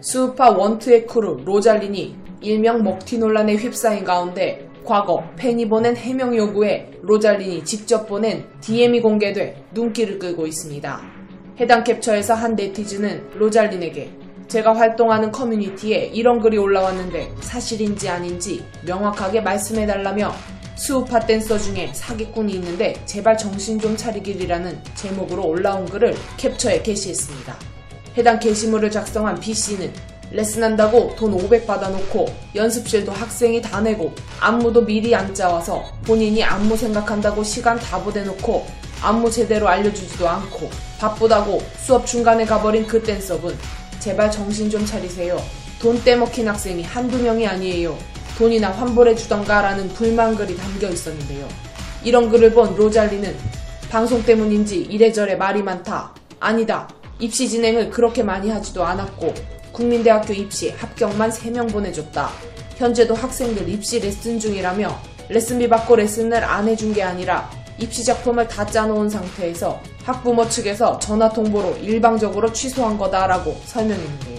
스우파 원트의 크루 로잘린이 일명 먹튀 논란에 휩싸인 가운데 과거 팬이 보낸 해명 요구에 로잘린이 직접 보낸 DM이 공개돼 눈길을 끌고 있습니다. 해당 캡처에서 한 네티즌은 로잘린에게 제가 활동하는 커뮤니티에 이런 글이 올라왔는데 사실인지 아닌지 명확하게 말씀해달라며 스우파 댄서 중에 사기꾼이 있는데 제발 정신 좀 차리길이라는 제목으로 올라온 글을 캡처해 게시했습니다. 해당 게시물을 작성한 B씨는 레슨한다고 돈 500 받아놓고 연습실도 학생이 다 내고 안무도 미리 안 짜와서 본인이 안무 생각한다고 시간 다 보내놓고 안무 제대로 알려주지도 않고 바쁘다고 수업 중간에 가버린 그 댄서분 제발 정신 좀 차리세요. 돈 떼먹힌 학생이 한두 명이 아니에요. 돈이나 환불해 주던가 라는 불만글이 담겨 있었는데요. 이런 글을 본 로잘리는 방송 때문인지 이래저래 말이 많다. 아니다. 입시 진행을 그렇게 많이 하지도 않았고 국민대학교 입시 합격만 3명 보내줬다. 현재도 학생들 입시 레슨 중이라며 레슨비 받고 레슨을 안 해준 게 아니라 입시 작품을 다 짜놓은 상태에서 학부모 측에서 전화 통보로 일방적으로 취소한 거다라고 설명했는데요.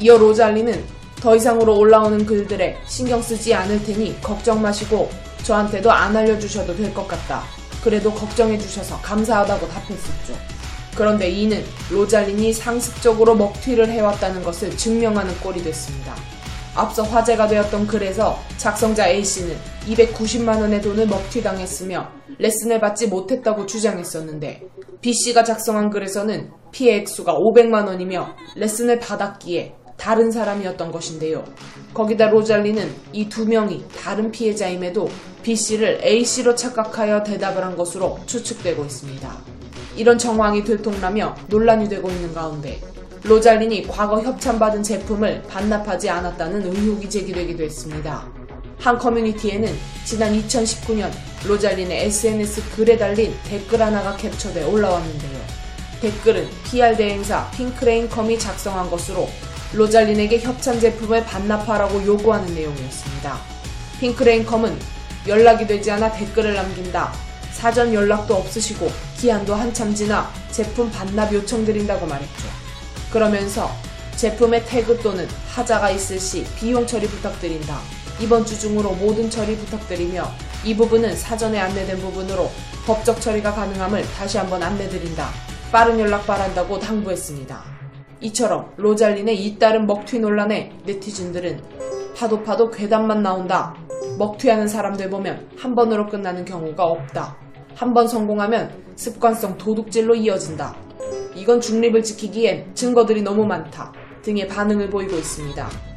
이어 로잘리는 더 이상으로 올라오는 글들에 신경 쓰지 않을 테니 걱정 마시고 저한테도 안 알려주셔도 될 것 같다. 그래도 걱정해주셔서 감사하다고 답했었죠. 그런데 이는 로잘린이 상습적으로 먹튀를 해왔다는 것을 증명하는 꼴이 됐습니다. 앞서 화제가 되었던 글에서 작성자 A씨는 290만원의 돈을 먹튀당했으며 레슨을 받지 못했다고 주장했었는데 B씨가 작성한 글에서는 피해 액수가 500만원이며 레슨을 받았기에 다른 사람이었던 것인데요. 거기다 로잘리는 이 두 명이 다른 피해자임에도 B씨를 A씨로 착각하여 대답을 한 것으로 추측되고 있습니다. 이런 정황이 들통나며 논란이 되고 있는 가운데 로잘린이 과거 협찬받은 제품을 반납하지 않았다는 의혹이 제기되기도 했습니다. 한 커뮤니티에는 지난 2019년 로잘린의 SNS 글에 달린 댓글 하나가 캡처돼 올라왔는데요. 댓글은 PR 대행사 핑크레인컴이 작성한 것으로 로잘린에게 협찬 제품을 반납하라고 요구하는 내용이었습니다. 핑크레인컴은 연락이 되지 않아 댓글을 남긴다. 사전 연락도 없으시고 기한도 한참 지나 제품 반납 요청드린다고 말했죠. 그러면서 제품의 태그 또는 하자가 있을 시 비용 처리 부탁드린다. 이번 주 중으로 모든 처리 부탁드리며 이 부분은 사전에 안내된 부분으로 법적 처리가 가능함을 다시 한번 안내드린다. 빠른 연락 바란다고 당부했습니다. 이처럼 로잘린의 잇따른 먹튀 논란에 네티즌들은 파도 파도 괴담만 나온다. 먹튀하는 사람들 보면 한 번으로 끝나는 경우가 없다. 한번 성공하면 습관성 도둑질로 이어진다. 이건 중립을 지키기엔 증거들이 너무 많다. 등의 반응을 보이고 있습니다.